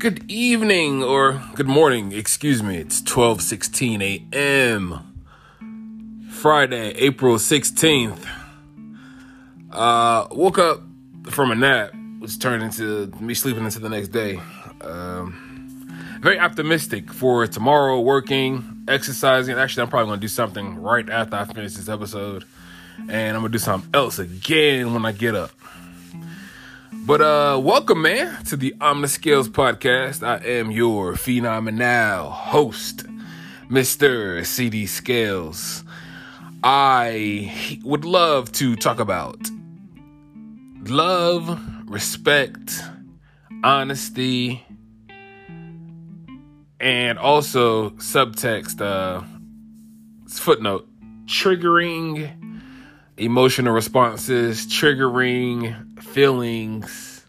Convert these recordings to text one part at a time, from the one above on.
Good evening or good morning, excuse me. It's 12:16 a.m. Friday, April 16th. Uh woke up from a nap, which turned into me sleeping into the next day. Um very optimistic for tomorrow working, exercising. Actually, I'm probably to do something right after I finish this episode. And I'm to do something else again when I get up. But uh welcome man to the Omni Scales podcast. I am your phenomenal host, Mr. CD Scales. I would love to talk about love, respect, honesty, and also subtext uh footnote triggering emotional responses, triggering feelings,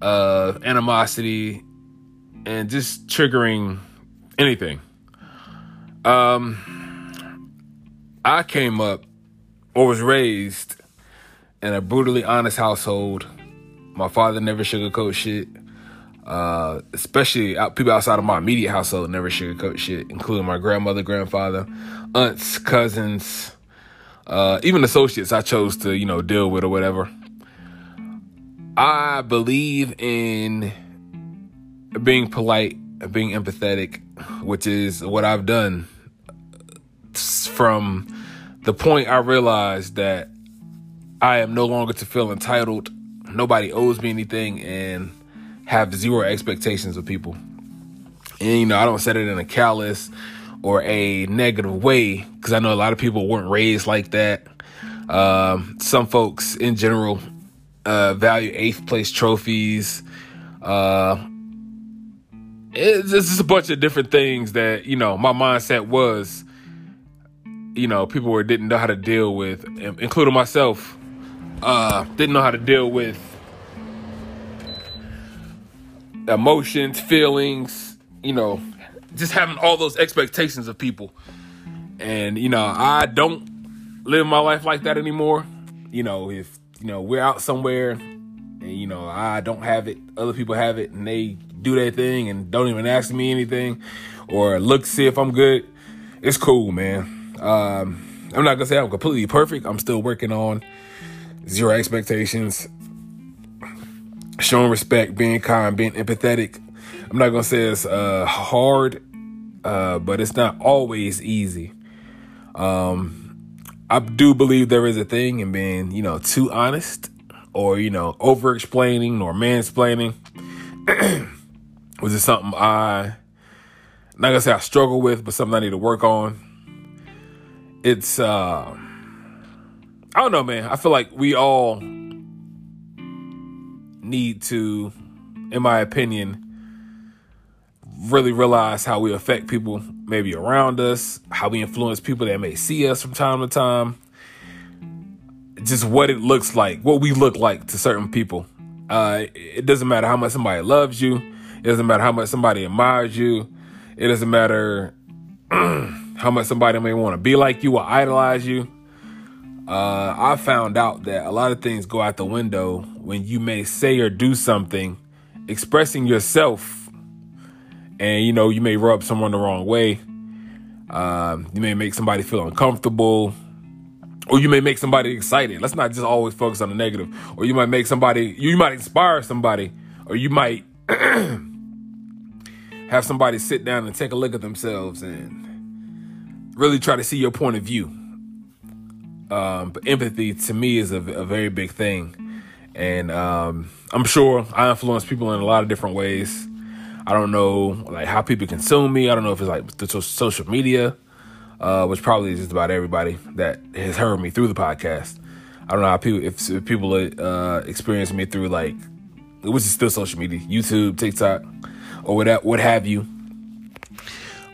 uh, animosity, and just triggering anything. Um, I came up or was raised in a brutally honest household. My father never sugarcoat shit. Uh, especially out, people outside of my immediate household never sugarcoat shit, including my grandmother, grandfather, aunts, cousins, uh, even associates I chose to, you know, deal with or whatever. I believe in being polite, being empathetic, which is what I've done from the point I realized that I am no longer to feel entitled, nobody owes me anything, and have zero expectations of people. And, you know, I don't set it in a callous or a negative way because I know a lot of people weren't raised like that. Um, some folks in general uh, value eighth place trophies. Uh, it's just a bunch of different things that you know my mindset was. You know, people were didn't know how to deal with, including myself. Uh, didn't know how to deal with emotions, feelings. You know, just having all those expectations of people. And, you know, I don't live my life like that anymore. You know, if, you know, we're out somewhere and, you know, I don't have it, other people have it, and they do their thing and don't even ask me anything or look see if I'm good, it's cool, man. Um, I'm not gonna say I'm completely perfect. I'm still working on zero expectations, showing respect, being kind, being empathetic, I'm not gonna say it's uh, hard, uh, but it's not always easy. Um, I do believe there is a thing in being, you know, too honest or you know, over explaining or mansplaining, which is something I not gonna say I struggle with, but something I need to work on. It's uh, I don't know, man. I feel like we all need to, in my opinion, really realize how we affect people maybe around us, how we influence people that may see us from time to time, just what it looks like, what we look like to certain people. Uh, it doesn't matter how much somebody loves you. It doesn't matter how much somebody admires you. It doesn't matter how much somebody may want to be like you or idolize you. Uh, I found out that a lot of things go out the window when you may say or do something expressing yourself and you know you may rub someone the wrong way. Um, you may make somebody feel uncomfortable, or you may make somebody excited. Let's not just always focus on the negative. Or you might make somebody, you might inspire somebody, or you might have somebody sit down and take a look at themselves and really try to see your point of view. Um, but empathy to me is a, a very big thing. And um, I'm sure I influence people in a lot of different ways. I don't know like how people consume me. I don't know if it's like the social media, uh, which probably is just about everybody that has heard me through the podcast. I don't know how people if, if people uh, experience me through like which is still social media, YouTube, TikTok, or what what have you.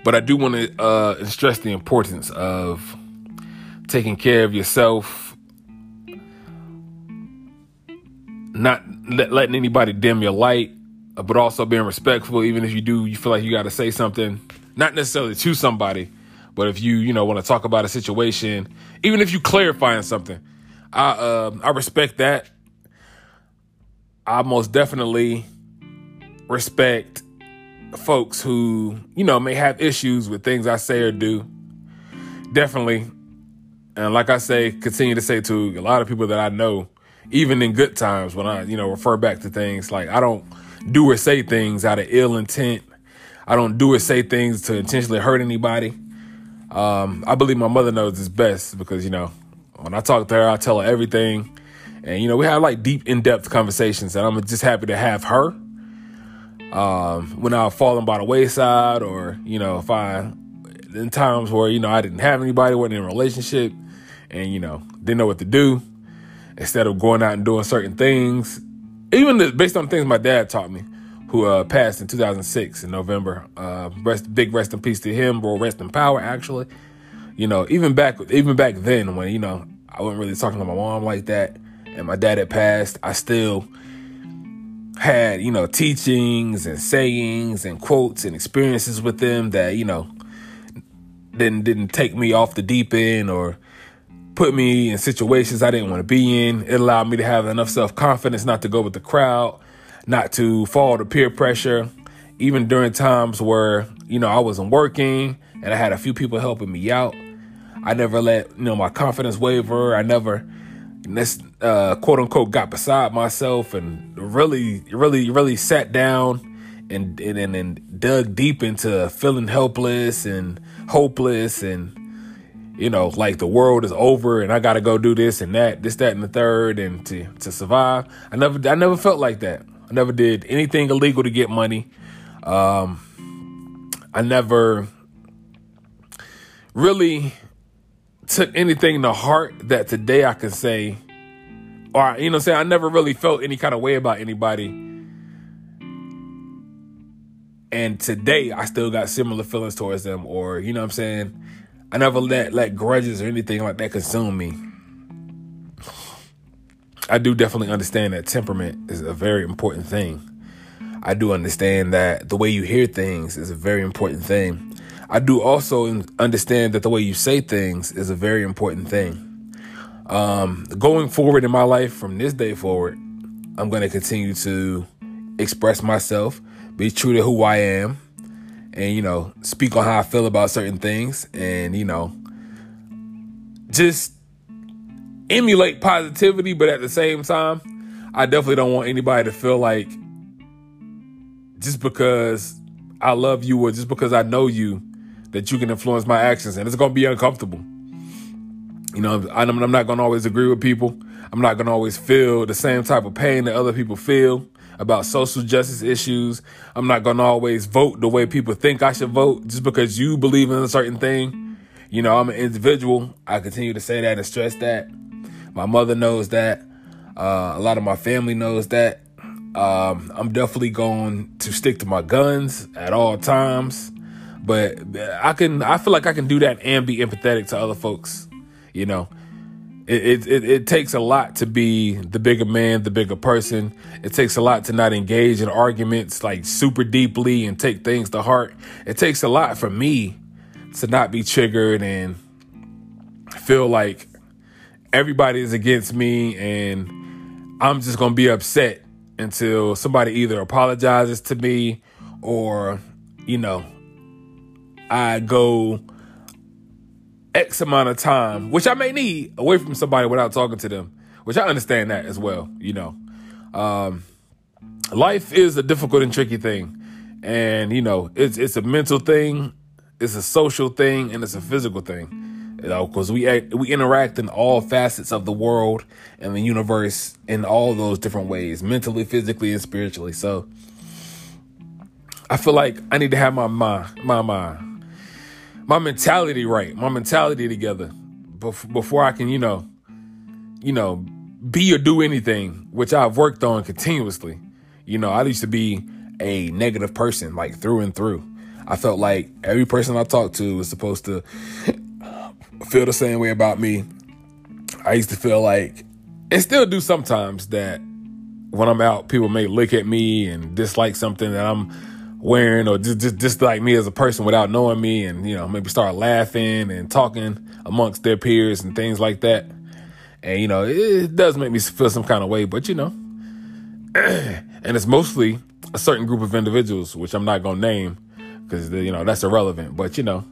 But I do want to uh, stress the importance of taking care of yourself, not letting anybody dim your light, but also being respectful, even if you do, you feel like you got to say something, not necessarily to somebody, but if you, you know, want to talk about a situation, even if you clarifying something, I, uh, I respect that. I most definitely respect folks who, you know, may have issues with things I say or do. Definitely. And like I say, continue to say to a lot of people that I know, even in good times when I, you know, refer back to things like I don't do or say things out of ill intent. I don't do or say things to intentionally hurt anybody. Um, I believe my mother knows this best because, you know, when I talk to her, I tell her everything. And, you know, we have like deep, in depth conversations, and I'm just happy to have her. Um, when I've fallen by the wayside, or, you know, if I, in times where, you know, I didn't have anybody, wasn't in a relationship, and, you know, didn't know what to do, instead of going out and doing certain things, even the, based on things my dad taught me, who uh, passed in 2006 in November. Uh, rest, big rest in peace to him, or rest in power, actually. You know, even back, even back then, when you know I wasn't really talking to my mom like that, and my dad had passed, I still had you know teachings and sayings and quotes and experiences with them that you know didn't didn't take me off the deep end or put me in situations I didn't want to be in. It allowed me to have enough self confidence not to go with the crowd not to fall to peer pressure, even during times where, you know, I wasn't working and I had a few people helping me out. I never let, you know, my confidence waver. I never, uh, quote unquote, got beside myself and really, really, really sat down and, and, and dug deep into feeling helpless and hopeless and, you know, like the world is over and I got to go do this and that, this, that, and the third, and to to survive. I never, I never felt like that. I never did anything illegal to get money. Um, I never really took anything to heart that today I can say, or, you know I'm saying? I never really felt any kind of way about anybody. And today I still got similar feelings towards them, or, you know what I'm saying? I never let, let grudges or anything like that consume me. I do definitely understand that temperament is a very important thing. I do understand that the way you hear things is a very important thing. I do also understand that the way you say things is a very important thing. Um, going forward in my life from this day forward, I'm going to continue to express myself, be true to who I am, and, you know, speak on how I feel about certain things, and, you know, just emulate positivity, but at the same time, I definitely don't want anybody to feel like just because I love you or just because I know you that you can influence my actions and it's to be uncomfortable. You know, I'm, not to always agree with people. I'm not to always feel the same type of pain that other people feel about social justice issues. I'm not going to always vote the way people think I should vote just because you believe in a certain thing. You know, I'm an individual. I continue to say that and stress that. My mother knows that. Uh, a lot of my family knows that. Um, I'm definitely going to stick to my guns at all times. But I can, I feel like I can do that and be empathetic to other folks. You know, it, it, it takes a lot to be the bigger man, the bigger person. It takes a lot to not engage in arguments like super deeply and take things to heart. It takes a lot for me to not be triggered and feel like everybody is against me and I'm just going to be upset until somebody either apologizes to me or, you know, I go X amount of time, which I may need away from somebody without talking to them, which I understand that as well, you know. Um, life is a difficult and tricky thing. And, you know, it's, it's a mental thing, it's a social thing, and it's a physical thing you know, because we we interact in all facets of the world and the universe in all those different ways, mentally, physically, and spiritually. So I feel like I need to have my mind, my mind, my mentality right, my mentality together before I can, you know, you know, be or do anything, which I've worked on continuously. You know, I used to be a negative person, like through and through. I felt like every person I talked to was supposed to feel the same way about me. I used to feel like, and still do sometimes, that when I'm out, people may look at me and dislike something that I'm wearing or just, just dislike me as a person without knowing me and, you know, maybe start laughing and talking amongst their peers and things like that. And, you know, it, it does make me feel some kind of way, but, you know, and it's mostly a certain group of individuals, which I'm not gonna name because you know that's irrelevant. But you know,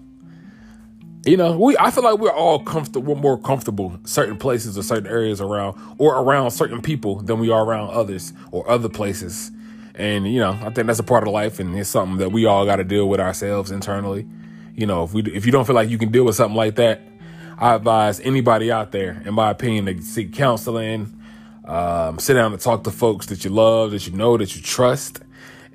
you know, we I feel like we're all comfortable, more comfortable certain places or certain areas around or around certain people than we are around others or other places. And you know, I think that's a part of life, and it's something that we all got to deal with ourselves internally. You know, if we if you don't feel like you can deal with something like that, I advise anybody out there, in my opinion, to seek counseling, um, sit down and talk to folks that you love, that you know, that you trust,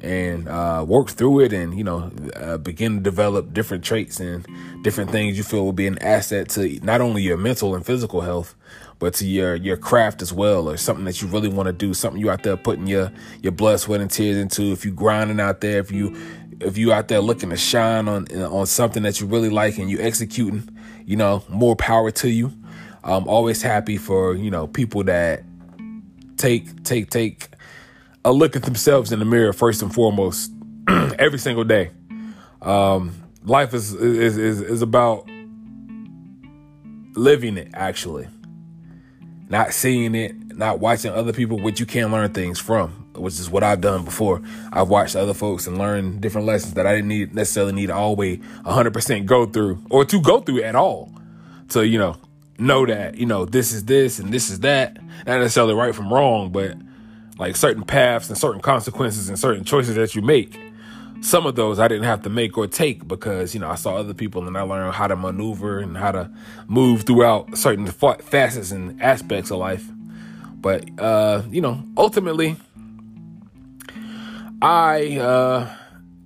and uh, work through it and, you know, uh, begin to develop different traits and different things you feel will be an asset to not only your mental and physical health, but to your your craft as well, or something that you really want to do, something you out there putting your your blood, sweat, and tears into. If you grinding out there, if you if you out there looking to shine on on something that you really like and you executing, you know, more power to you. I'm always happy for you know people that take take take a look at themselves in the mirror first and foremost every single day. Um, life is, is is is about living it actually, not seeing it, not watching other people, which you can learn things from, which is what I've done before. I've watched other folks and learned different lessons that I didn't need necessarily need to always 100% go through or to go through at all. To you know know that you know this is this and this is that, not necessarily right from wrong, but like certain paths and certain consequences and certain choices that you make. Some of those I didn't have to make or take because, you know, I saw other people and I learned how to maneuver and how to move throughout certain facets and aspects of life. But, uh, you know, ultimately, I uh,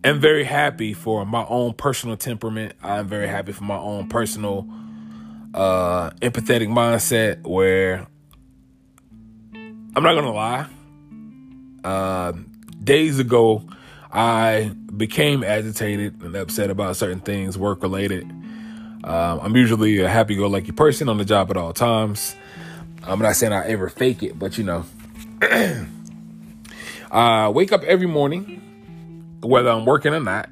am very happy for my own personal temperament. I'm very happy for my own personal uh, empathetic mindset where I'm not going to lie. Uh, days ago, I became agitated and upset about certain things, work related. Um, I'm usually a happy go lucky person on the job at all times. I'm not saying I ever fake it, but you know, I wake up every morning, whether I'm working or not,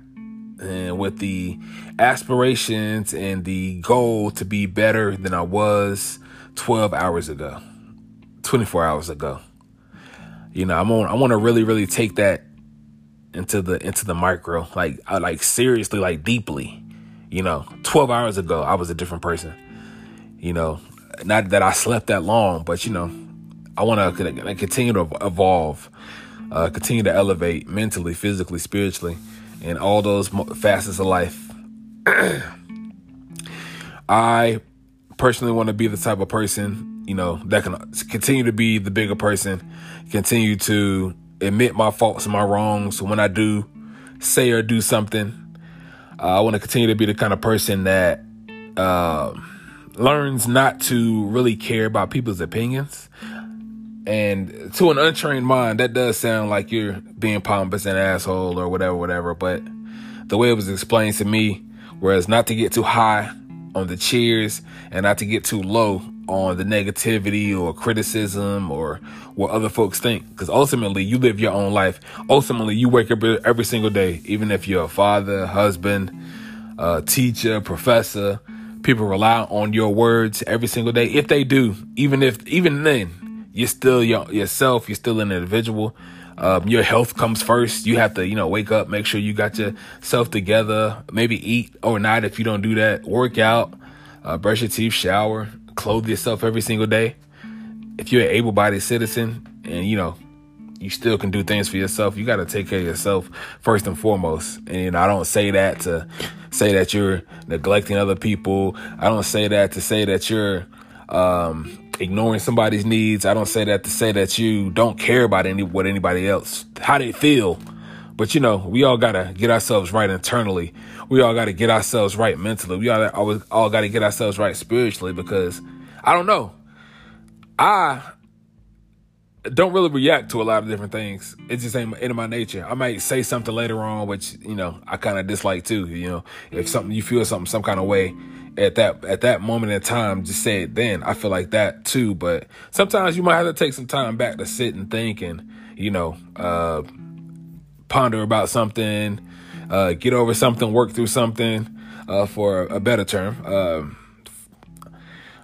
and with the aspirations and the goal to be better than I was 12 hours ago, 24 hours ago. You know, I'm on. I want to really, really take that into the into the micro, like I like seriously, like deeply. You know, 12 hours ago, I was a different person. You know, not that I slept that long, but you know, I want to continue to evolve, uh, continue to elevate mentally, physically, spiritually, in all those facets of life. I personally want to be the type of person you know, that can continue to be the bigger person, continue to admit my faults and my wrongs when I do say or do something. Uh, I want to continue to be the kind of person that uh, learns not to really care about people's opinions. And to an untrained mind, that does sound like you're being pompous and asshole or whatever, whatever. But the way it was explained to me, whereas not to get too high on the cheers and not to get too low on the negativity or criticism or what other folks think. Because ultimately, you live your own life. Ultimately, you wake up every single day, even if you're a father, husband, teacher, professor. People rely on your words every single day. If they do, even if even then, you're still your, yourself. You're still an individual. Um, your health comes first. You have to, you know, wake up, make sure you got yourself together. Maybe eat or not if you don't do that. Work out, uh, brush your teeth, shower, clothe yourself every single day. If you're an able-bodied citizen and you know you still can do things for yourself, you got to take care of yourself first and foremost. And you know, I don't say that to say that you're neglecting other people. I don't say that to say that you're um, ignoring somebody's needs. I don't say that to say that you don't care about any what anybody else how they feel. But you know, we all gotta get ourselves right internally. We all gotta get ourselves right mentally. We all always all gotta get ourselves right spiritually because I don't know. I don't really react to a lot of different things. It just ain't in my nature. I might say something later on, which you know I kind of dislike too. You know, if something you feel something some kind of way at that at that moment in time, just say it then. I feel like that too. But sometimes you might have to take some time back to sit and think and you know. uh ponder about something, uh, get over something, work through something, uh, for a better term. Uh,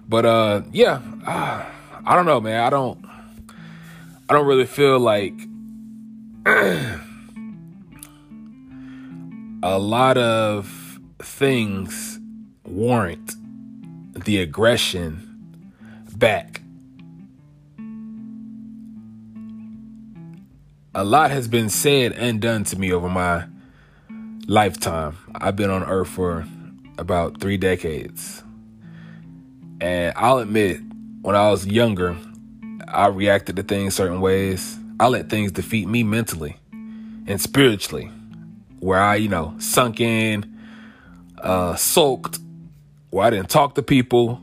but uh, yeah, I don't know, man. I don't, I don't really feel like, a lot of things warrant the aggression back. A lot has been said and done to me over my lifetime. I've been on earth for about three decades. And I'll admit, when I was younger, I reacted to things certain ways. I let things defeat me mentally and spiritually, where I, you know, sunk in, uh, sulked, where I didn't talk to people,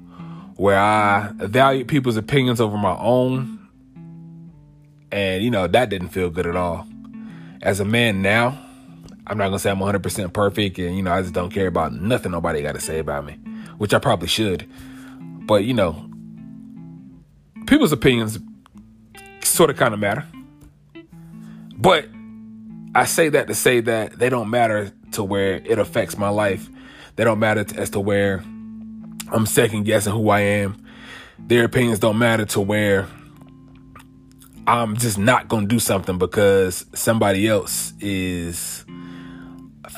where I valued people's opinions over my own. And, you know, that didn't feel good at all. As a man now, I'm not gonna say I'm 100% perfect and, you know, I just don't care about nothing nobody got to say about me, which I probably should. But, you know, people's opinions sort of kind of matter. But I say that to say that they don't matter to where it affects my life. They don't matter as to where I'm second guessing who I am. Their opinions don't matter to where I'm just not going to do something because somebody else is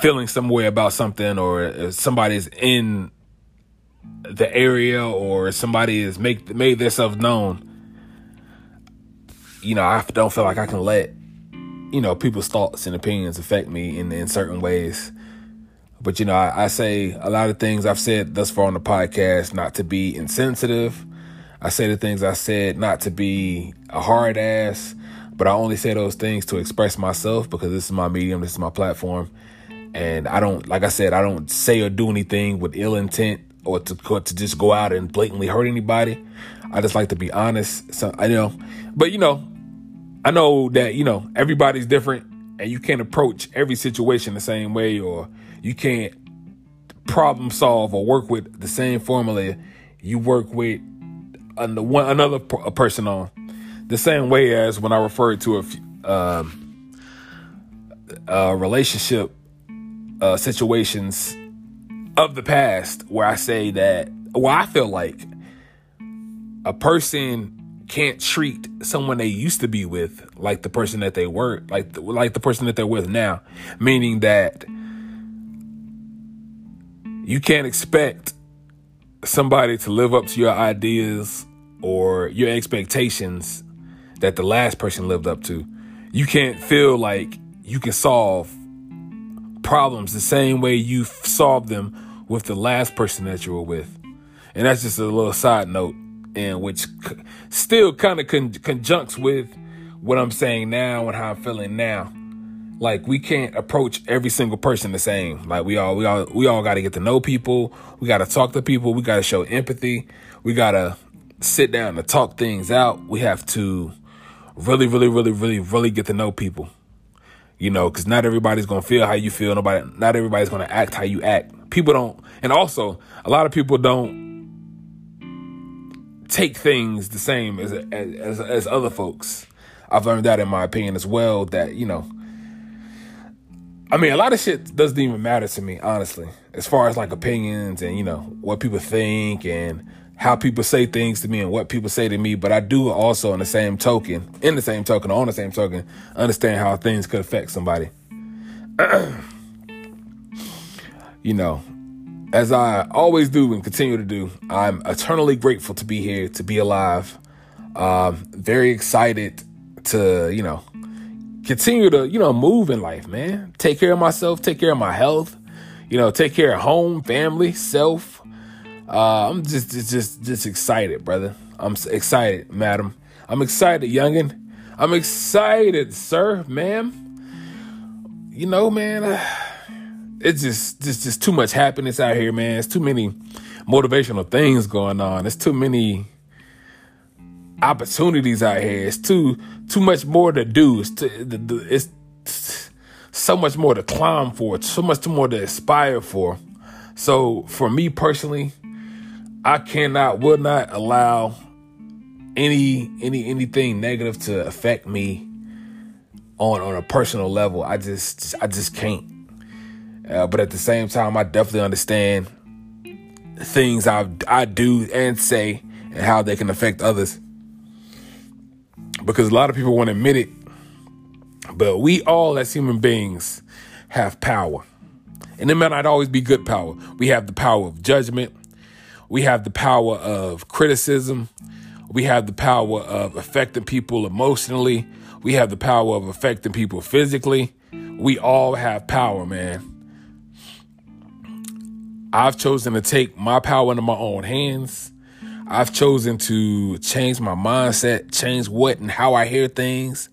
feeling some way about something or somebody's in the area or somebody has make made themselves known. You know, I don't feel like I can let you know people's thoughts and opinions affect me in in certain ways. But you know, I, I, say a lot of things I've said thus far on the podcast not to be insensitive. I say the things I said not to be a hard ass, but I only say those things to express myself because this is my medium, this is my platform. And I don't, like I said, I don't say or do anything with ill intent or to, or to just go out and blatantly hurt anybody. I just like to be honest. So I know, but you know, I know that, you know, everybody's different and you can't approach every situation the same way or you can't problem solve or work with the same formula you work with another person on. The same way as when I referred to a, um, relationship uh, situations of the past where I say that, well, I feel like a person can't treat someone they used to be with like the person that they were, like the, like the person that they're with now, meaning that you can't expect somebody to live up to your ideas or your expectations that the last person lived up to. You can't feel like you can solve problems the same way you solved them with the last person that you were with. And that's just a little side note, and which still kind of con- conjuncts with what I'm saying now and how I'm feeling now like we can't approach every single person the same. Like we all we all we all got to get to know people. We got to talk to people. We got to show empathy. We got to sit down and talk things out. We have to really really really really really get to know people. You know, cuz not everybody's to feel how you feel. Nobody not everybody's to act how you act. People don't and also a lot of people don't take things the same as as as other folks. I've learned that in my opinion as well that, you know, I mean, a lot of shit doesn't even matter to me, honestly, as far as like opinions and, you know, what people think and how people say things to me and what people say to me. But I do also, in the same token, in the same token, on the same token, understand how things could affect somebody. you know, as I always do and continue to do, I'm eternally grateful to be here, to be alive. Um, very excited to, you know, continue to, you know, move in life, man. Take care of myself, take care of my health, you know, take care of home, family, self. Uh, I'm just, just, just, just excited, brother. I'm excited, madam. I'm excited, youngin. I'm excited, sir, ma'am. You know, man, uh, it's just, just, just too much happiness out here, man. It's too many motivational things going on. It's too many opportunities out here. It's too too much more to do. It's, too, it's so much more to climb for. So much more to aspire for. So for me personally, I cannot, will not allow any any anything negative to affect me on on a personal level. I just I just can't. Uh, but at the same time, I definitely understand things I I do and say and how they can affect others because a lot of people won't admit it. But we all, as human beings, have power. And it may not always be good power. We have the power of judgment. We have the power of criticism. We have the power of affecting people emotionally. We have the power of affecting people physically. We all have power, man. I've chosen to take my power into my own hands. I've chosen to change my mindset, change what and how I hear things.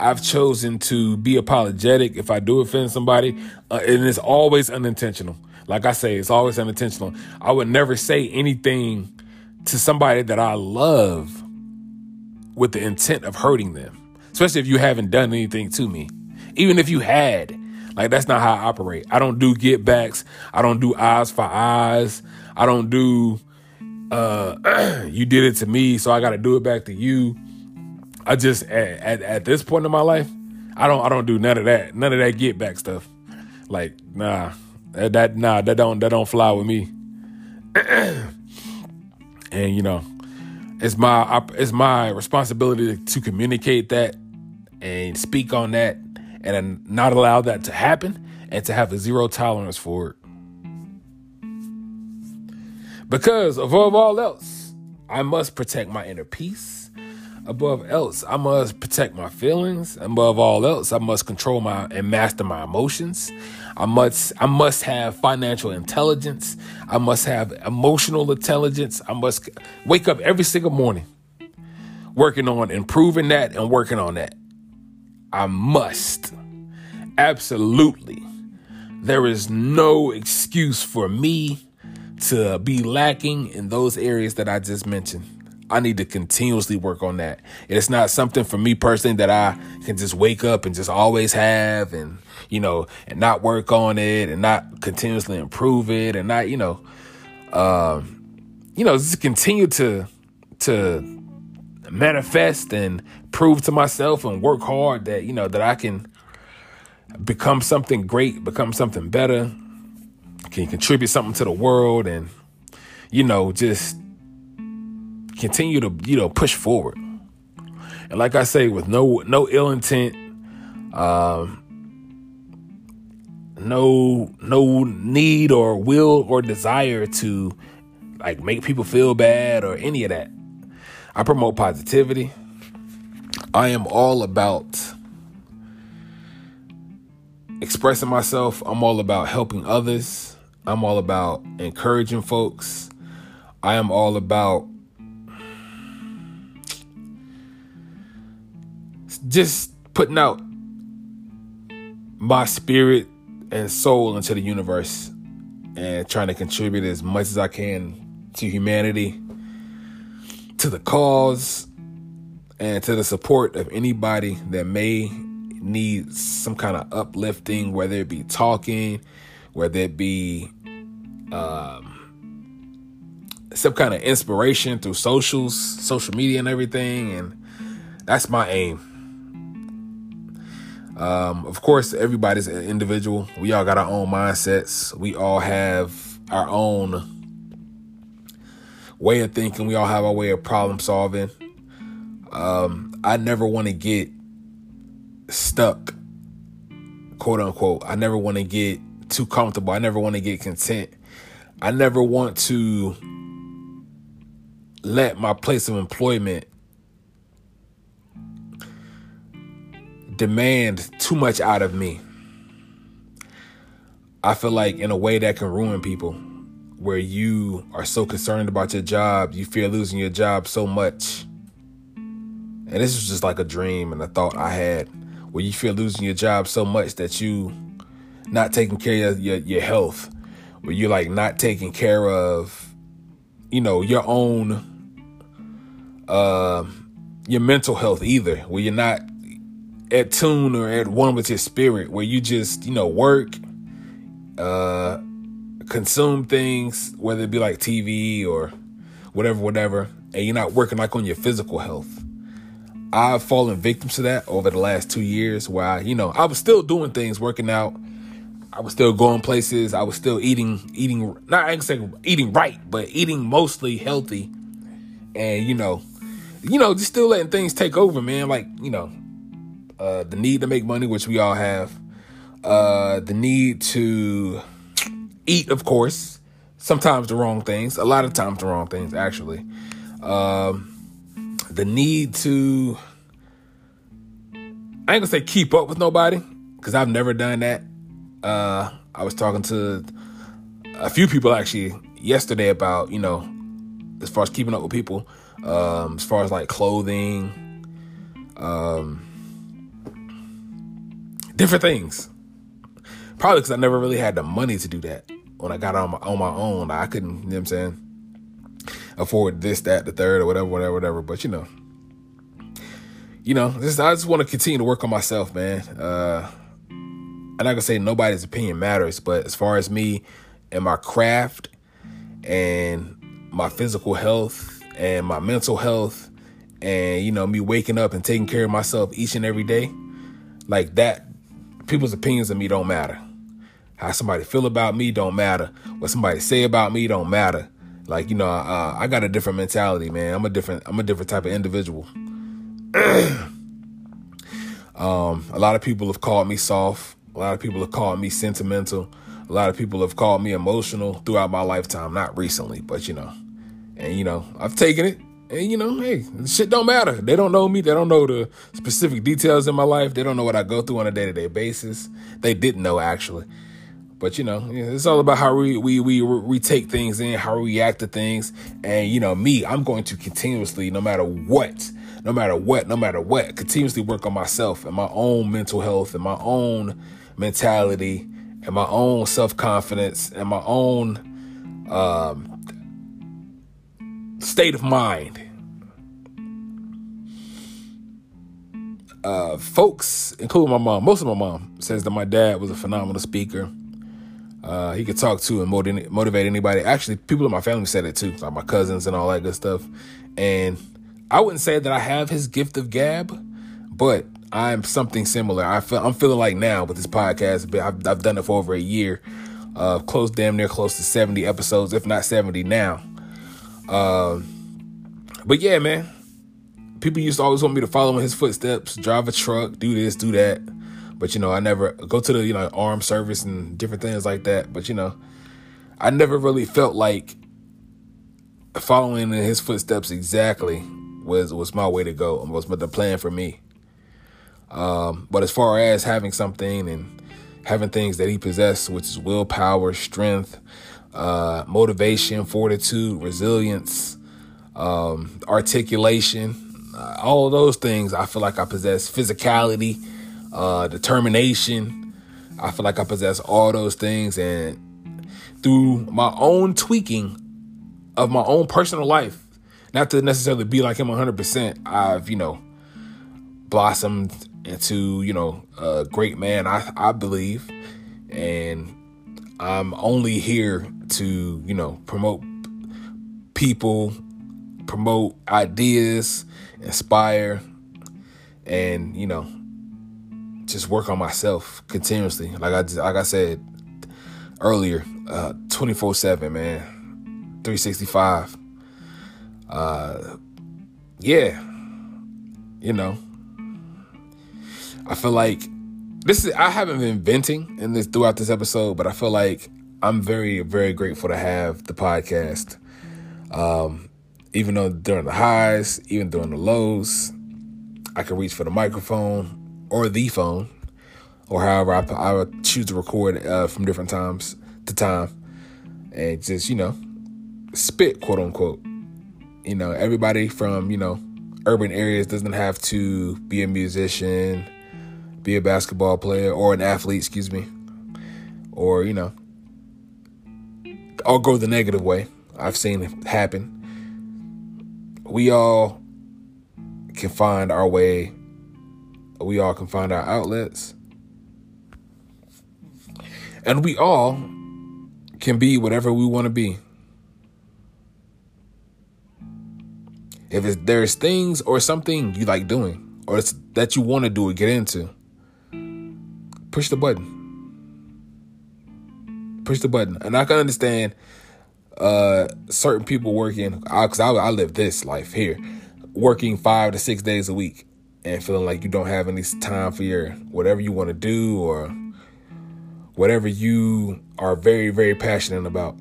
I've chosen to be apologetic if I do offend somebody, uh, and it's always unintentional. Like I say, it's always unintentional. I would never say anything to somebody that I love with the intent of hurting them, especially if you haven't done anything to me. Even if you had, like that's not how I operate. I don't do get backs. I don't do eyes for eyes. I don't do uh you did it to me, so I got to do it back to you. I just at, at, at this point in my life, I don't I don't do none of that. None of that get back stuff. Like nah, that, that nah that don't that don't fly with me. and you know, it's my it's my responsibility to communicate that and speak on that and not allow that to happen and to have a zero tolerance for it. Because above all else, I must protect my inner peace above else, I must protect my feelings. Above all else, I must control my and master my emotions. I must I must have financial intelligence. I must have emotional intelligence. I must wake up every single morning working on improving that and working on that. I must. Absolutely. There is no excuse for me to be lacking in those areas that I just mentioned. I need to continuously work on that. It's not something for me personally that I can just wake up and just always have and, you know, and not work on it and not continuously improve it and not, you know, um, you know, just continue to, to manifest and prove to myself and work hard that, you know, that I can become something great, become something better, can contribute something to the world and, you know, just continue to you know push forward. And like I say, with no no ill intent, um, no no need or will or desire to like make people feel bad or any of that. I promote positivity. I am all about expressing myself. I'm all about helping others. I'm all about encouraging folks. I am all about just putting out my spirit and soul into the universe and trying to contribute as much as I can to humanity, to the cause, and to the support of anybody that may need some kind of uplifting, whether it be talking, whether it be um, some kind of inspiration through socials, social media, and everything. And that's my aim. Um, of course, everybody's an individual. We all got our own mindsets. We all have our own way of thinking. We all have our way of problem solving. Um, I never want to get stuck, quote unquote. I never want to get too comfortable. I never want to get content. I never want to let my place of employment demand too much out of me. I feel like in a way that can ruin people where you are so concerned about your job, you fear losing your job so much. And this is just like a dream and a thought I had where you fear losing your job so much that you not taking care of your, your health, where you're like not taking care of, you know, your own, uh, your mental health either, where you're not at tune or at one with your spirit where you just, you know, work, uh, consume things, whether it be like TV or whatever, whatever, and you're not working like on your physical health. I've fallen victim to that over the last two years where I, you know, I was still doing things, working out. I was still going places. I was still eating, eating, not I can say eating right, but eating mostly healthy. And, you know, you know, just still letting things take over, man. Like, you know, uh, the need to make money, which we all have, uh, the need to eat, of course, sometimes the wrong things, a lot of times the wrong things, actually. Um, the need to, I ain't gonna say keep up with nobody, because I've never done that. Uh, I was talking to a few people actually yesterday about, you know, as far as keeping up with people, um, as far as like clothing, um, different things. Probably because I never really had the money to do that. When I got on my on my own, I couldn't. You know what I'm saying? Afford this, that, the third, or whatever, whatever, whatever. But you know, you know, I just want to continue to work on myself, man. Uh, I'm not gonna say nobody's opinion matters, but as far as me and my craft and my physical health and my mental health and you know me waking up and taking care of myself each and every day like that people's opinions of me don't matter. How somebody feel about me don't matter. What somebody say about me don't matter. Like you know uh, i got a different mentality man. I'm a different i'm a different type of individual. Um, a lot of people have called me soft. A lot of people have called me sentimental. A lot of people have called me emotional throughout my lifetime. Not recently but you know. And you know i've taken it and you know, hey, shit don't matter. They don't know me. They don't know the specific details in my life. They don't know what I go through on a day to day basis. They didn't know actually. But you know, it's all about how we, we we we take things in, how we react to things, and you know, me, I'm going to continuously, no matter what, no matter what, no matter what, continuously work on myself and my own mental health and my own mentality and my own self confidence and my own um, state of mind. Uh, folks, including my mom, most of my mom says that my dad was a phenomenal speaker. Uh, he could talk to and motivate, anybody. Actually, people in my family said it too, like my cousins and all that good stuff. And I wouldn't say that I have his gift of gab, but I'm something similar. I feel I'm feeling like now with this podcast. I've, I've done it for over a year, uh, close damn near close to 70 episodes, if not 70 now. Um, but yeah, man, people used to always want me to follow in his footsteps, drive a truck, do this, do that. But you know, I never go to the you know armed service and different things like that. But you know, I never really felt like following in his footsteps exactly was was my way to go and was the plan for me. Um, but as far as having something and having things that he possessed, which is willpower, strength, uh, motivation, fortitude, resilience, um, articulation, uh, all of those things. I feel like I possess physicality, uh, determination. I feel like I possess all those things, and through my own tweaking of my own personal life, not to necessarily be like him 100%, I've you know blossomed into you know a great man. I I believe, and I'm only here to, you know, promote people, promote ideas, inspire, and, you know, just work on myself continuously. Like I like I said earlier, uh 24/7, man. 365. Uh yeah. You know. I feel like this is I haven't been venting in this throughout this episode, but I feel like I'm very, very grateful to have the podcast. Um, even though during the highs, even during the lows, I can reach for the microphone or the phone, or however I, I choose to record uh, from different times to time, and just you know, spit quote unquote. You know, everybody from you know urban areas doesn't have to be a musician, be a basketball player, or an athlete. Excuse me, or you know I'll go the negative way. I've seen it happen. We all can find our way. We all can find our outlets. And we all can be whatever we want to be. If there's things or something you like doing or that you want to do or get into, push the button push the button. And I can understand uh, certain people working, because I, I, I live this life here, working five to six days a week and feeling like you don't have any time for your whatever you want to do or whatever you are very, very passionate about.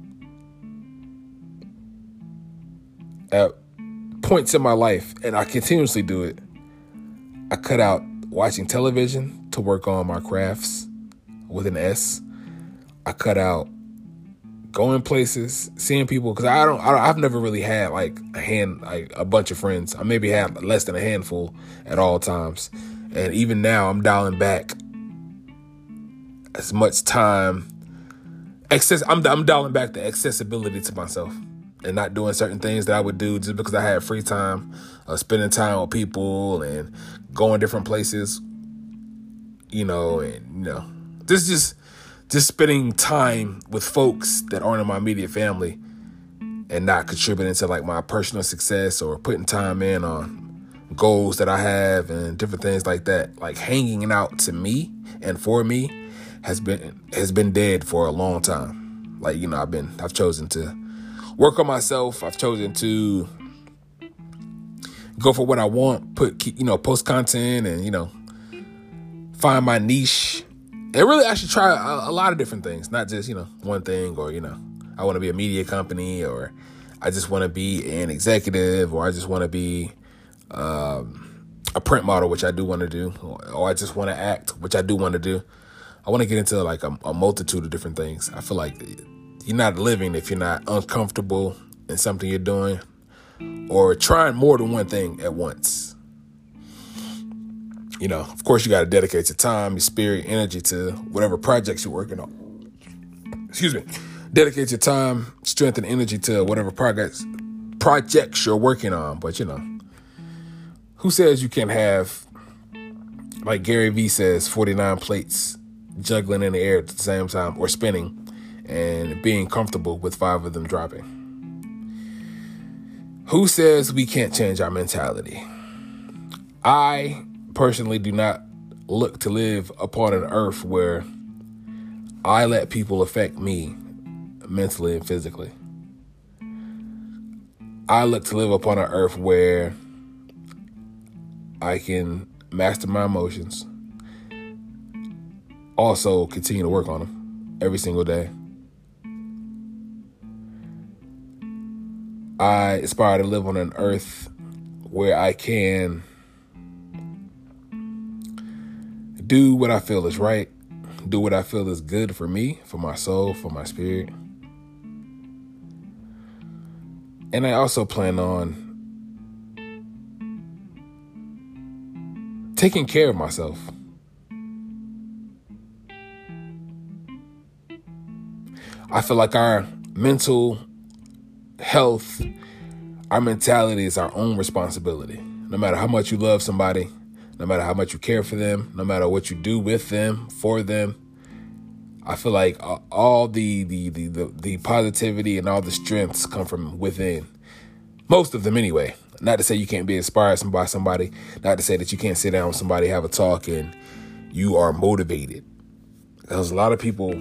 At points in my life, and I continuously do it, I cut out watching television to work on my crafts with an S. I cut out going places, seeing people because I don't, I don't, I've never really had like a hand, like a bunch of friends. I maybe had less than a handful at all times, and even now I'm dialing back as much time. Access, I'm I'm dialing back the accessibility to myself and not doing certain things that I would do just because I had free time, uh, spending time with people and going different places. You know, and you know, this just just spending time with folks that aren't in my immediate family and not contributing to like my personal success or putting time in on goals that I have and different things like that. Like hanging out to me and for me has been has been dead for a long time. Like you know, I've been I've chosen to work on myself. I've chosen to go for what I want, put you know, post content and you know, find my niche. And really I should try a, a lot of different things, not just, you know, one thing or, you know, I want to be a media company or I just want to be an executive or I just want to be um, a print model, which I do want to do, or, or I just want to act, which I do want to do. I want to get into like a, a multitude of different things. I feel like you're not living if you're not uncomfortable in something you're doing or trying more than one thing at once. You know, of course, you got to dedicate your time, your spirit, energy to whatever projects you're working on. Excuse me. Dedicate your time, strength, and energy to whatever projects projects you're working on. But you know, who says you can't have, like Gary Vee says, 49 plates juggling in the air at the same time or spinning and being comfortable with five of them dropping? Who says we can't change our mentality? I personally do not look to live upon an earth where I let people affect me mentally and physically. I look to live upon an earth where I can master my emotions, also continue to work on them every single day. I aspire to live on an earth where I can do what I feel is right, do what I feel is good for me, for my soul, for my spirit. And I also plan on taking care of myself. I feel like our mental health, our mentality is our own responsibility. No matter how much you love somebody, no matter how much you care for them, no matter what you do with them, for them, I feel like uh, all the the the the, the positivity and all the strengths come from within. Most of them, anyway. Not to say you can't be inspired by somebody. Not to say that you can't sit down with somebody, have a talk, and you are motivated. Because a lot of people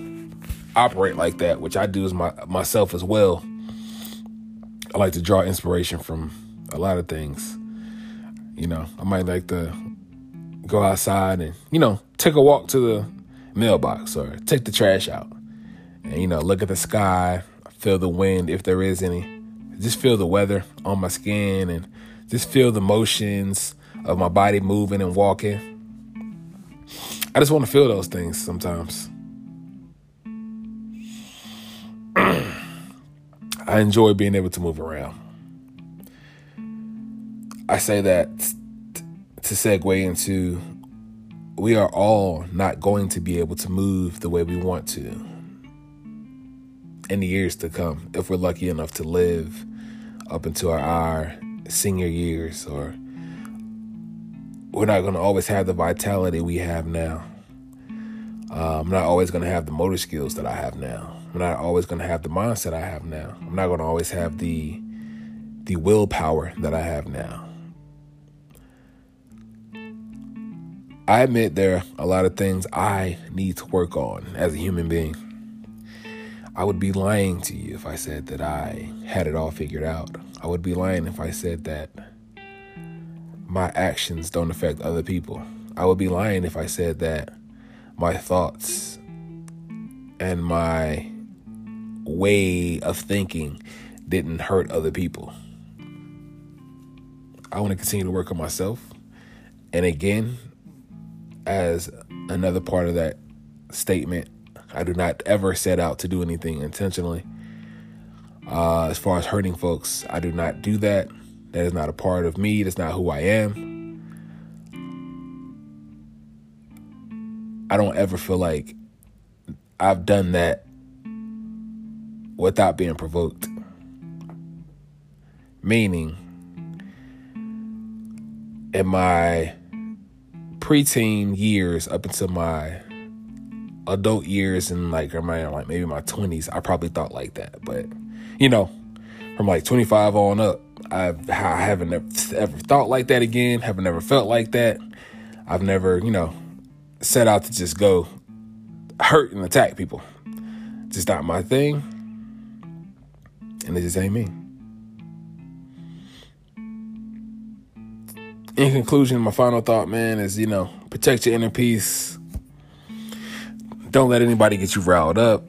operate like that, which I do as my myself as well. I like to draw inspiration from a lot of things. You know, I might like to go outside and, you know, take a walk to the mailbox or take the trash out. And, you know, look at the sky, feel the wind if there is any. Just feel the weather on my skin and just feel the motions of my body moving and walking. I just want to feel those things sometimes. I enjoy being able to move around. I say that to segue into we are all not going to be able to move the way we want to in the years to come if we're lucky enough to live up into our, our senior years or we're not going to always have the vitality we have now. Uh, I'm not always going to have the motor skills that I have now. I'm not always going to have the mindset I have now. I'm not going to always have the the willpower that I have now. I admit there are a lot of things I need to work on as a human being. I would be lying to you if I said that I had it all figured out. I would be lying if I said that my actions don't affect other people. I would be lying if I said that my thoughts and my way of thinking didn't hurt other people. I want to continue to work on myself. And again, as another part of that statement, I do not ever set out to do anything intentionally. Uh, as far as hurting folks, I do not do that. That is not a part of me. That's not who I am. I don't ever feel like I've done that without being provoked. Meaning, in my preteen years up until my adult years and like my like maybe my 20s, I probably thought like that. But you know, from like 25 on up, I've I haven't ever thought like that again. Haven't never felt like that. I've never, you know, set out to just go hurt and attack people. Just not my thing. And it just ain't me. In conclusion, my final thought, man, is you know, protect your inner peace. Don't let anybody get you riled up.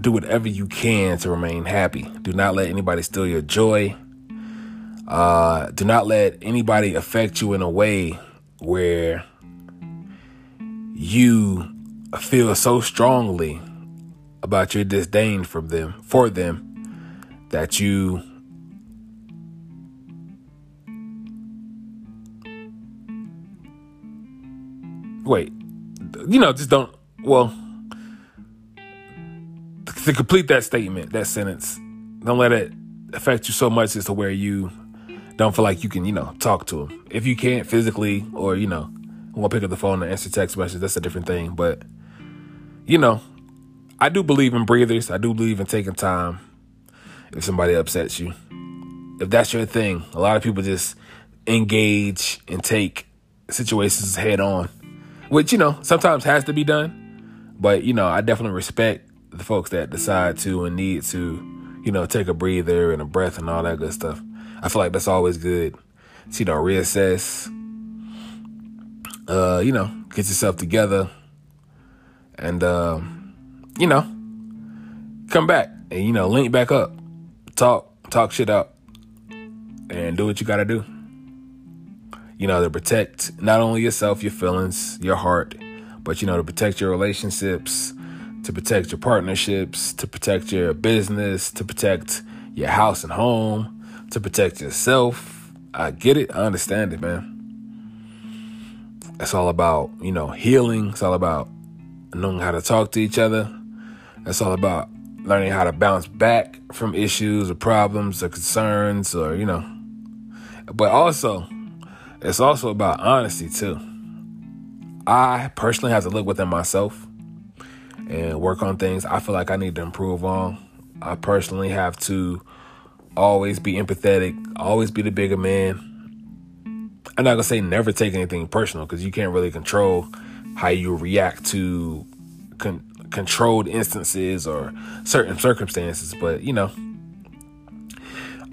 Do whatever you can to remain happy. Do not let anybody steal your joy. Uh, do not let anybody affect you in a way where you feel so strongly about your disdain from them for them that you wait you know just don't well to complete that statement that sentence don't let it affect you so much as to where you don't feel like you can you know talk to them if you can't physically or you know want to pick up the phone and answer text messages. That's a different thing. But, you know, I do believe in breathers. I do believe in taking time if somebody upsets you. If that's your thing, a lot of people just engage and take situations head on, which, you know, sometimes has to be done. But, you know, I definitely respect the folks that decide to and need to, you know, take a breather and a breath and all that good stuff. I feel like that's always good. So, you know, reassess, uh, you know, get yourself together and, uh, you know, come back and, you know, link back up, talk, talk shit out and do what you got to do. You know, to protect not only yourself, your feelings, your heart, but, you know, to protect your relationships, to protect your partnerships, to protect your business, to protect your house and home, to protect yourself. I get it. I understand it, man. It's all about, you know, healing. It's all about knowing how to talk to each other. It's all about learning how to bounce back from issues or problems or concerns or, you know. But also, it's also about honesty too. I personally have to look within myself and work on things I feel like I need to improve on. I personally have to always be empathetic, always be the bigger man, I'm not gonna say never take anything personal because you can't really control how you react to con- controlled instances or certain circumstances. But you know,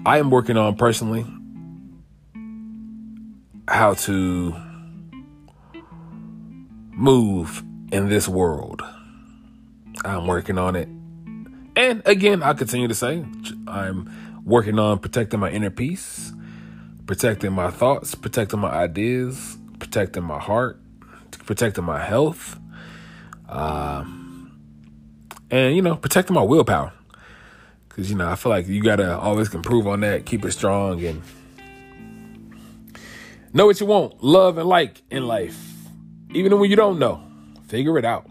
I am working on personally how to move in this world. I'm working on it. And again, I continue to say I'm working on protecting my inner peace protecting my thoughts, protecting my ideas, protecting my heart, protecting my health, um, and you know, protecting my willpower. Because you know, I feel like you gotta always improve on that, keep it strong, and know what you want, love and like in life, even when you don't know. Figure it out.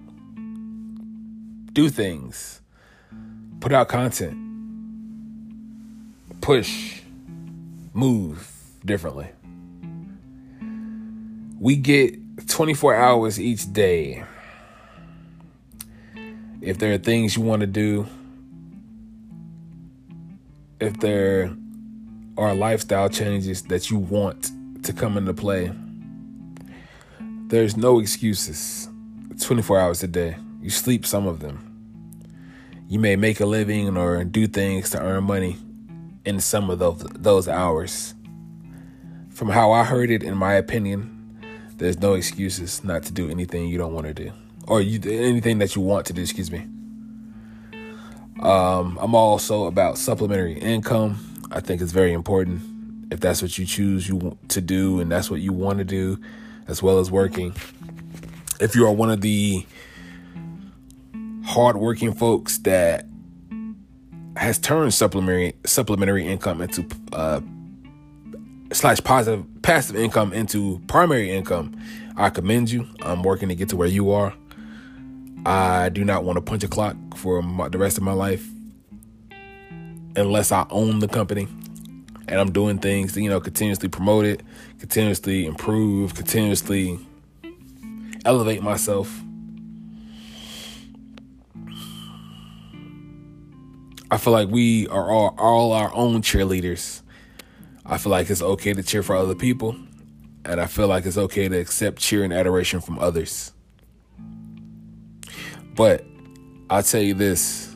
Do things. Put out content. Push. Move differently. We get 24 hours each day. If there are things you want to do, if there are lifestyle changes that you want to come into play, there's no excuses. 24 hours a day. You sleep some of them. You may make a living or do things to earn money in some of those, those hours. From how I heard it, in my opinion, there's no excuses not to do anything you don't want to do or you anything that you want to do. Excuse me. Um, I'm also about supplementary income. I think it's very important if that's what you choose you to do and that's what you want to do, as well as working. If you are one of the hardworking folks that has turned supplementary supplementary income into uh, slash positive passive income into primary income, I commend you. I'm working to get to where you are. I do not want to punch a clock for my, the rest of my life unless I own the company and I'm doing things to, you know, continuously promote it, continuously improve, continuously elevate myself. I feel like we are all, all our own cheerleaders. I feel like it's okay to cheer for other people, and I feel like it's okay to accept cheer and adoration from others. But I'll tell you this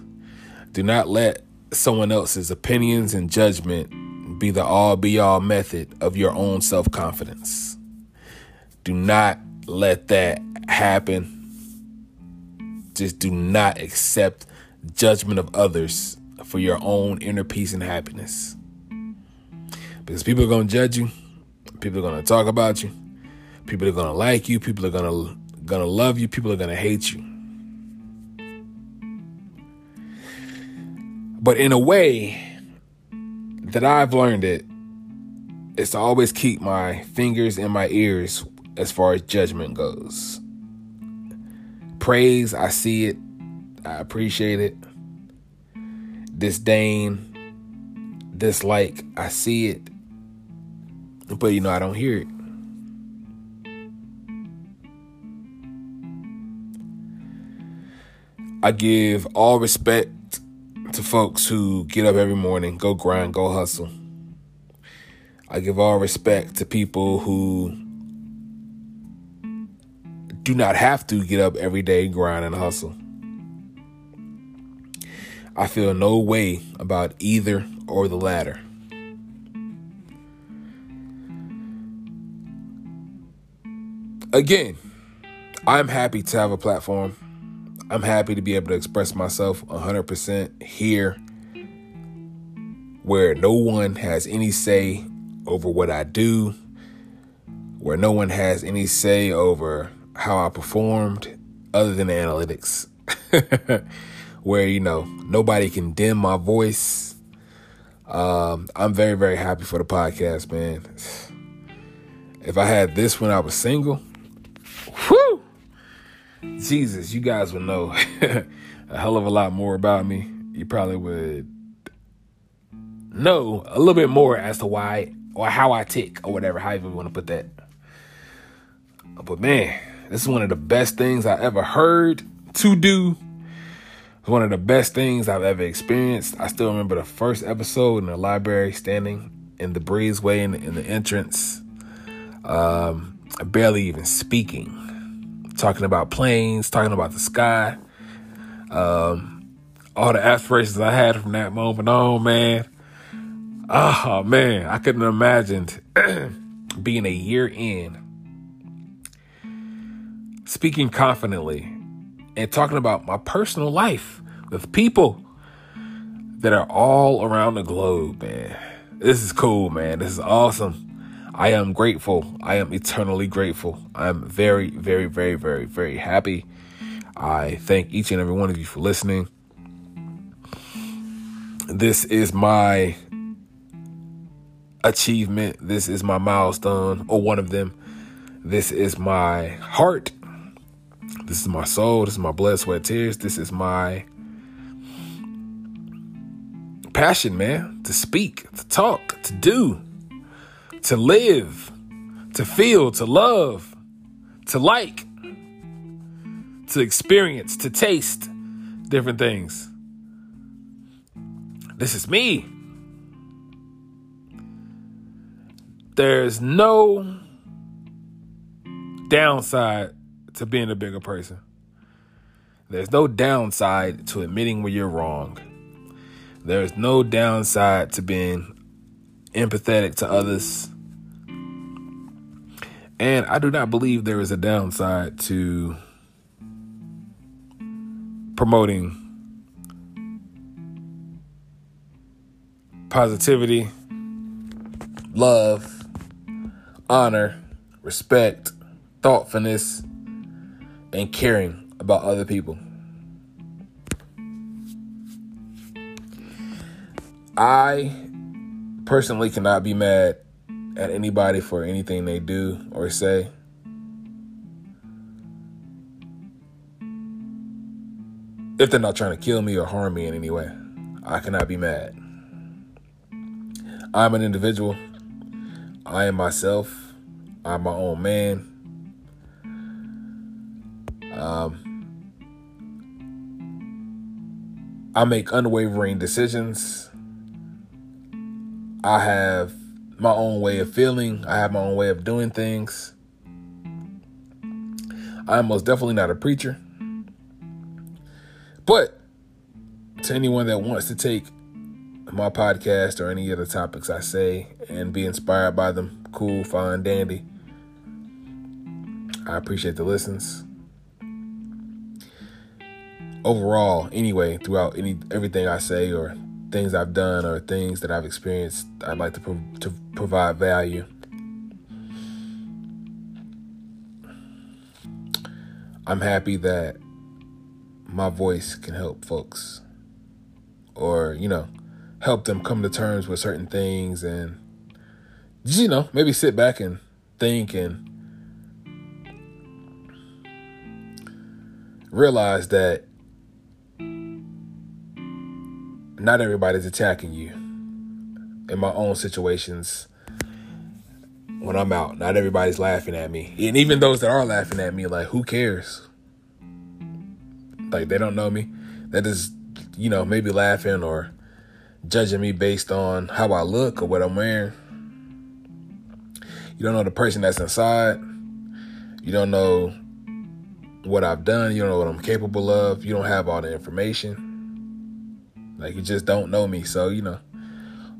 do not let someone else's opinions and judgment be the all be all method of your own self confidence. Do not let that happen. Just do not accept judgment of others for your own inner peace and happiness. Because people are going to judge you, people are going to talk about you, people are going to like you, people are going to going to love you, people are going to hate you. But in a way that I've learned it is to always keep my fingers in my ears as far as judgment goes. Praise, I see it, I appreciate it. Disdain, dislike, I see it, but you know, I don't hear it. I give all respect to folks who get up every morning, go grind, go hustle. I give all respect to people who do not have to get up every day, grind, and hustle. I feel no way about either or the latter. Again, I'm happy to have a platform I'm happy to be able to express myself 100% here where no one has any say over what I do, where no one has any say over how I performed other than analytics. where, you know, nobody can dim my voice. Um, I'm very, very happy for the podcast, man. If I had this when I was single, whew, Jesus, you guys would know a hell of a lot more about me. You probably would know a little bit more as to why or how I tick or whatever, however you want to put that. But man, this is one of the best things I ever heard to do. It's one of the best things I've ever experienced. I still remember the first episode in the library, standing in the breezeway in the, in the entrance, um, barely even speaking talking about planes, talking about the sky. Um, all the aspirations I had from that moment on, man. Oh man, I couldn't have imagined being a year in, speaking confidently, and talking about my personal life with people that are all around the globe, man. This is cool, man. This is awesome. I am grateful. I am eternally grateful. I'm very, very, very, very, very happy. I thank each and every one of you for listening. This is my achievement. This is my milestone, or one of them. This is my heart. This is my soul. This is my blood, sweat, tears. This is my passion, man, to speak, to talk, to do to live, to feel, to love, to like, to experience, to taste different things. This is me. There's no downside to being a bigger person. There's no downside to admitting when you're wrong. There's no downside to being empathetic to others. And I do not believe there is a downside to promoting positivity, love, honor, respect, thoughtfulness, and caring about other people. I personally cannot be mad at anybody for anything they do or say. If they're not trying to kill me or harm me in any way, I cannot be mad. I'm an individual. I am myself. I'm my own man. Um, I make unwavering decisions. I have my own way of feeling. I have my own way of doing things. I'm most definitely not a preacher. But to anyone that wants to take my podcast or any of the topics I say and be inspired by them, cool, fine, dandy. I appreciate the listens. Overall, anyway, throughout any everything I say or things I've done or things that I've experienced, I'd like to pro- to provide value. I'm happy that my voice can help folks or, you know, help them come to terms with certain things and you know, maybe sit back and think and realize that not everybody's attacking you. In my own situations, when I'm out, not everybody's laughing at me. And even those that are laughing at me, like, who cares? Like, they don't know me. That is, you know, maybe laughing or judging me based on how I look or what I'm wearing. You don't know the person that's inside. You don't know what I've done. You don't know what I'm capable of. You don't have all the information. Like you just don't know me. So, you know,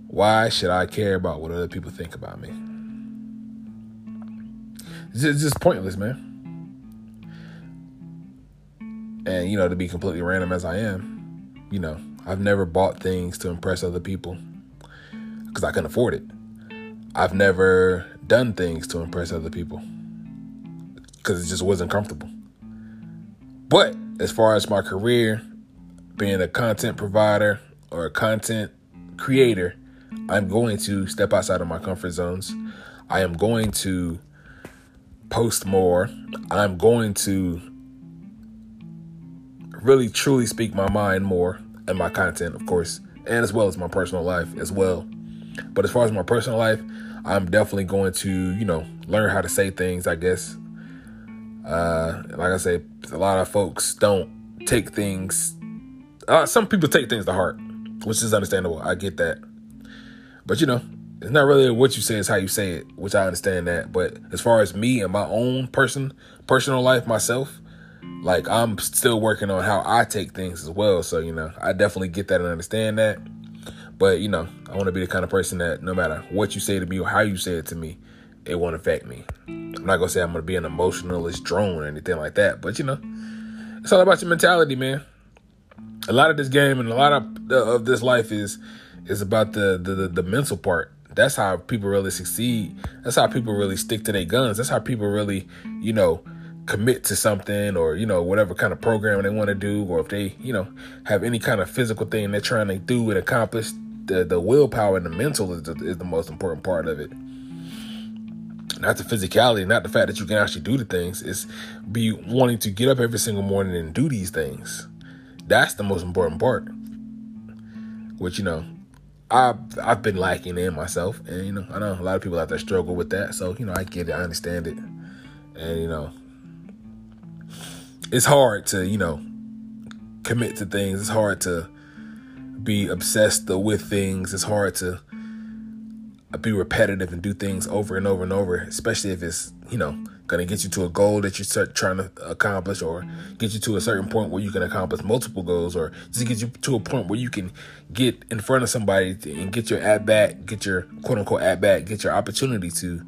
why should I care about what other people think about me? It's just, pointless, man. And, you know, to be completely random as I am, you know, I've never bought things to impress other people because I couldn't afford it. I've never done things to impress other people because it just wasn't comfortable. But as far as my career, being a content provider or a content creator, I'm going to step outside of my comfort zones. I am going to post more. I'm going to really truly speak my mind more and my content, of course, and as well as my personal life as well. But as far as my personal life, I'm definitely going to, you know, learn how to say things, I guess. Uh, like I say, a lot of folks don't take things uh, some people take things to heart, which is understandable. I get that. But you know, it's not really what you say, it's how you say it, which I understand that. But as far as me and my own person, personal life, myself, like I'm still working on how I take things as well. So, you know, I definitely get that and understand that. But, you know, I want to be the kind of person that no matter what you say to me or how you say it to me, it won't affect me. I'm not going to say I'm going to be an emotionalist drone or anything like that. But, you know, it's all about your mentality, man a lot of this game and a lot of of this life is is about the, the the, the mental part. That's how people really succeed. That's how people really stick to their guns. That's how people really, you know, commit to something or you know whatever kind of program they want to do, or if they you know have any kind of physical thing they're trying to do and accomplish. The the willpower and the mental is the, is the most important part of it not the physicality, not the fact that you can actually do the things. It's be wanting to get up every single morning and do these things. That's the most important part. Which you know, I've I've been lacking in myself, and you know, I know a lot of people out there struggle with that. So you know, I get it, I understand it, and you know, it's hard to you know commit to things. It's hard to be obsessed with things. It's hard to be repetitive and do things over and over and over, especially if it's you know going to get you to a goal that you're trying to accomplish or get you to a certain point where you can accomplish multiple goals or just get you to a point where you can get in front of somebody and get your at bat, get your quote unquote at bat, get your opportunity to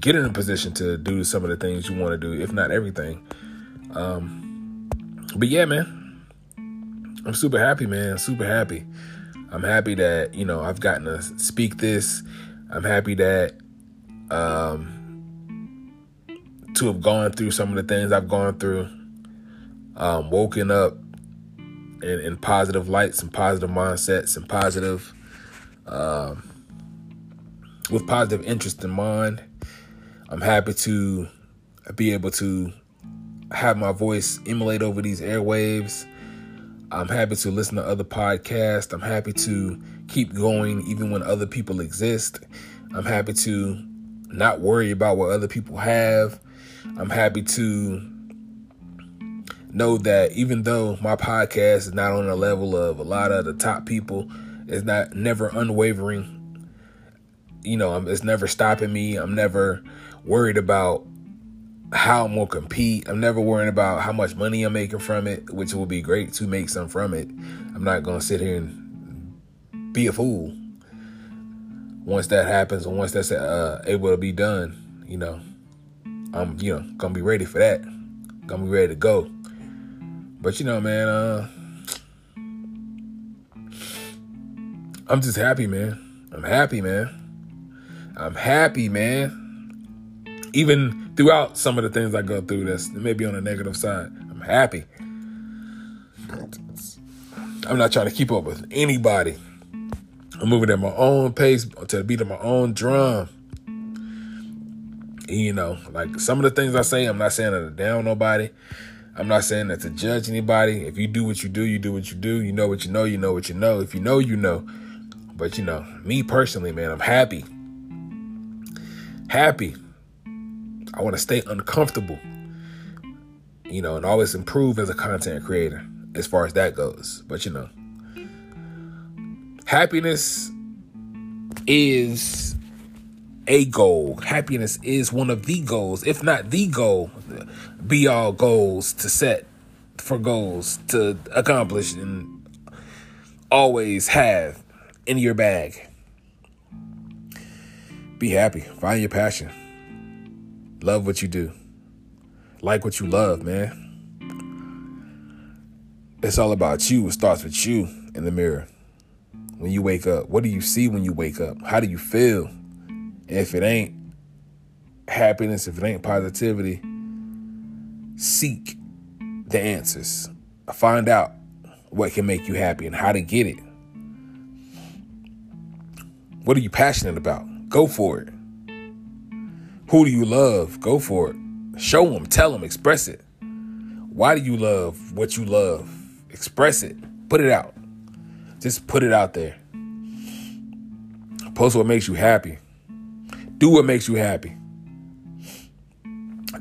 get in a position to do some of the things you want to do, if not everything. Um, but yeah, man, I'm super happy, man. Super happy. I'm happy that, you know, I've gotten to speak this. I'm happy that um to have gone through some of the things I've gone through. Um, woken up in, in positive lights and positive mindsets and positive um, with positive interest in mind. I'm happy to be able to have my voice emulate over these airwaves. I'm happy to listen to other podcasts. I'm happy to keep going even when other people exist. I'm happy to not worry about what other people have. I'm happy to know that even though my podcast is not on the level of a lot of the top people, it's not never unwavering. You know, it's never stopping me. I'm never worried about how I'm gonna compete. I'm never worrying about how much money I'm making from it, which will be great to make some from it. I'm not gonna sit here and be a fool. Once that happens, and once that's uh, able to be done, you know, I'm you know gonna be ready for that. Gonna be ready to go. But you know, man, uh, I'm just happy, man. I'm happy, man. I'm happy, man. Even throughout some of the things I go through that's maybe on the negative side, I'm happy. I'm not trying to keep up with anybody. I'm moving at my own pace to beat of my own drum. You know, like some of the things I say, I'm not saying to down nobody. I'm not saying that to judge anybody. If you do what you do, you do what you do. You know what you know, you know what you know. If you know, you know. But you know, me personally, man, I'm happy. Happy. I want to stay uncomfortable. You know, and always improve as a content creator as far as that goes. But you know, happiness is a goal. Happiness is one of the goals, if not the goal, be all goals to set for goals to accomplish and always have in your bag. Be happy. Find your passion. Love what you do. Like what you love, man. It's all about you. It starts with you in the mirror. When you wake up, what do you see when you wake up? How do you feel? If it ain't happiness, if it ain't positivity, seek the answers. Find out what can make you happy and how to get it. What are you passionate about? Go for it. Who do you love? Go for it. Show them, tell them, express it. Why do you love what you love? Express it. Put it out. Just put it out there. Post what makes you happy. Do what makes you happy.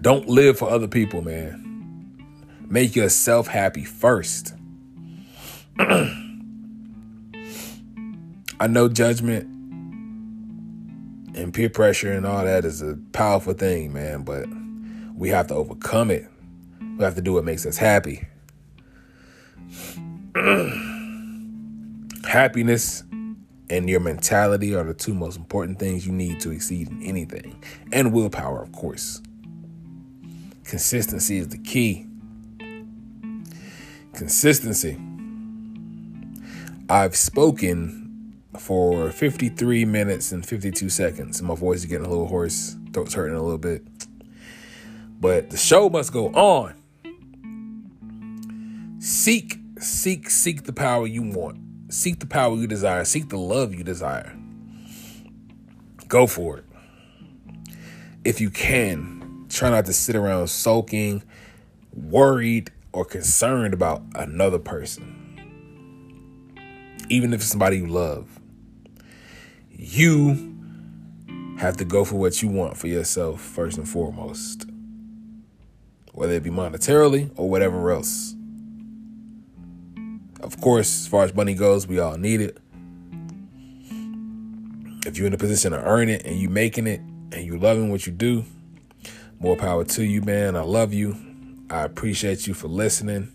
Don't live for other people, man. Make yourself happy first. I know judgment and peer pressure and all that is a powerful thing, man, but we have to overcome it. We have to do what makes us happy. Happiness and your mentality are the two most important things you need to exceed in anything, and willpower, of course. Consistency is the key. Consistency. I've spoken for 53 minutes and 52 seconds. and My voice is getting a little hoarse, throat's hurting a little bit. But the show must go on. Seek, seek, seek the power you want. Seek the power you desire. Seek the love you desire. Go for it. If you can, try not to sit around sulking, worried, or concerned about another person. Even if it's somebody you love you have to go for what you want for yourself first and foremost, whether it be monetarily or whatever else. Of course, as far as money goes, we all need it. If you're in a position to earn it and you're making it and you're loving what you do, more power to you, man. I love you. I appreciate you for listening.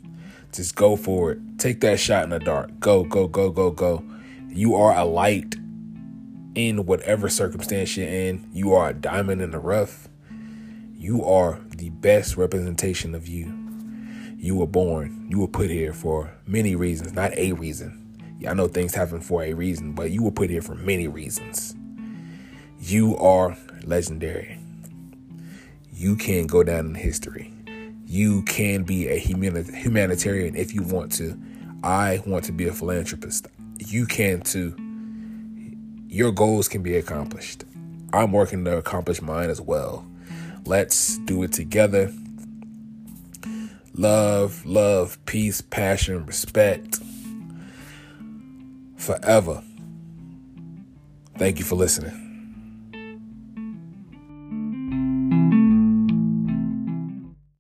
Just go for it. Take that shot in the dark. Go, go, go, go, go. You are a light in whatever circumstance you're in, you are a diamond in the rough. You are the best representation of you. You were born, you were put here for many reasons, not a reason. Yeah, I know things happen for a reason, but you were put here for many reasons. You are legendary. You can go down in history. You can be a humanitarian if you want to. I want to be a philanthropist. You can too. Your goals can be accomplished. I'm working to accomplish mine as well. Let's do it together. Love, love, peace, passion, respect. Forever. Thank you for listening.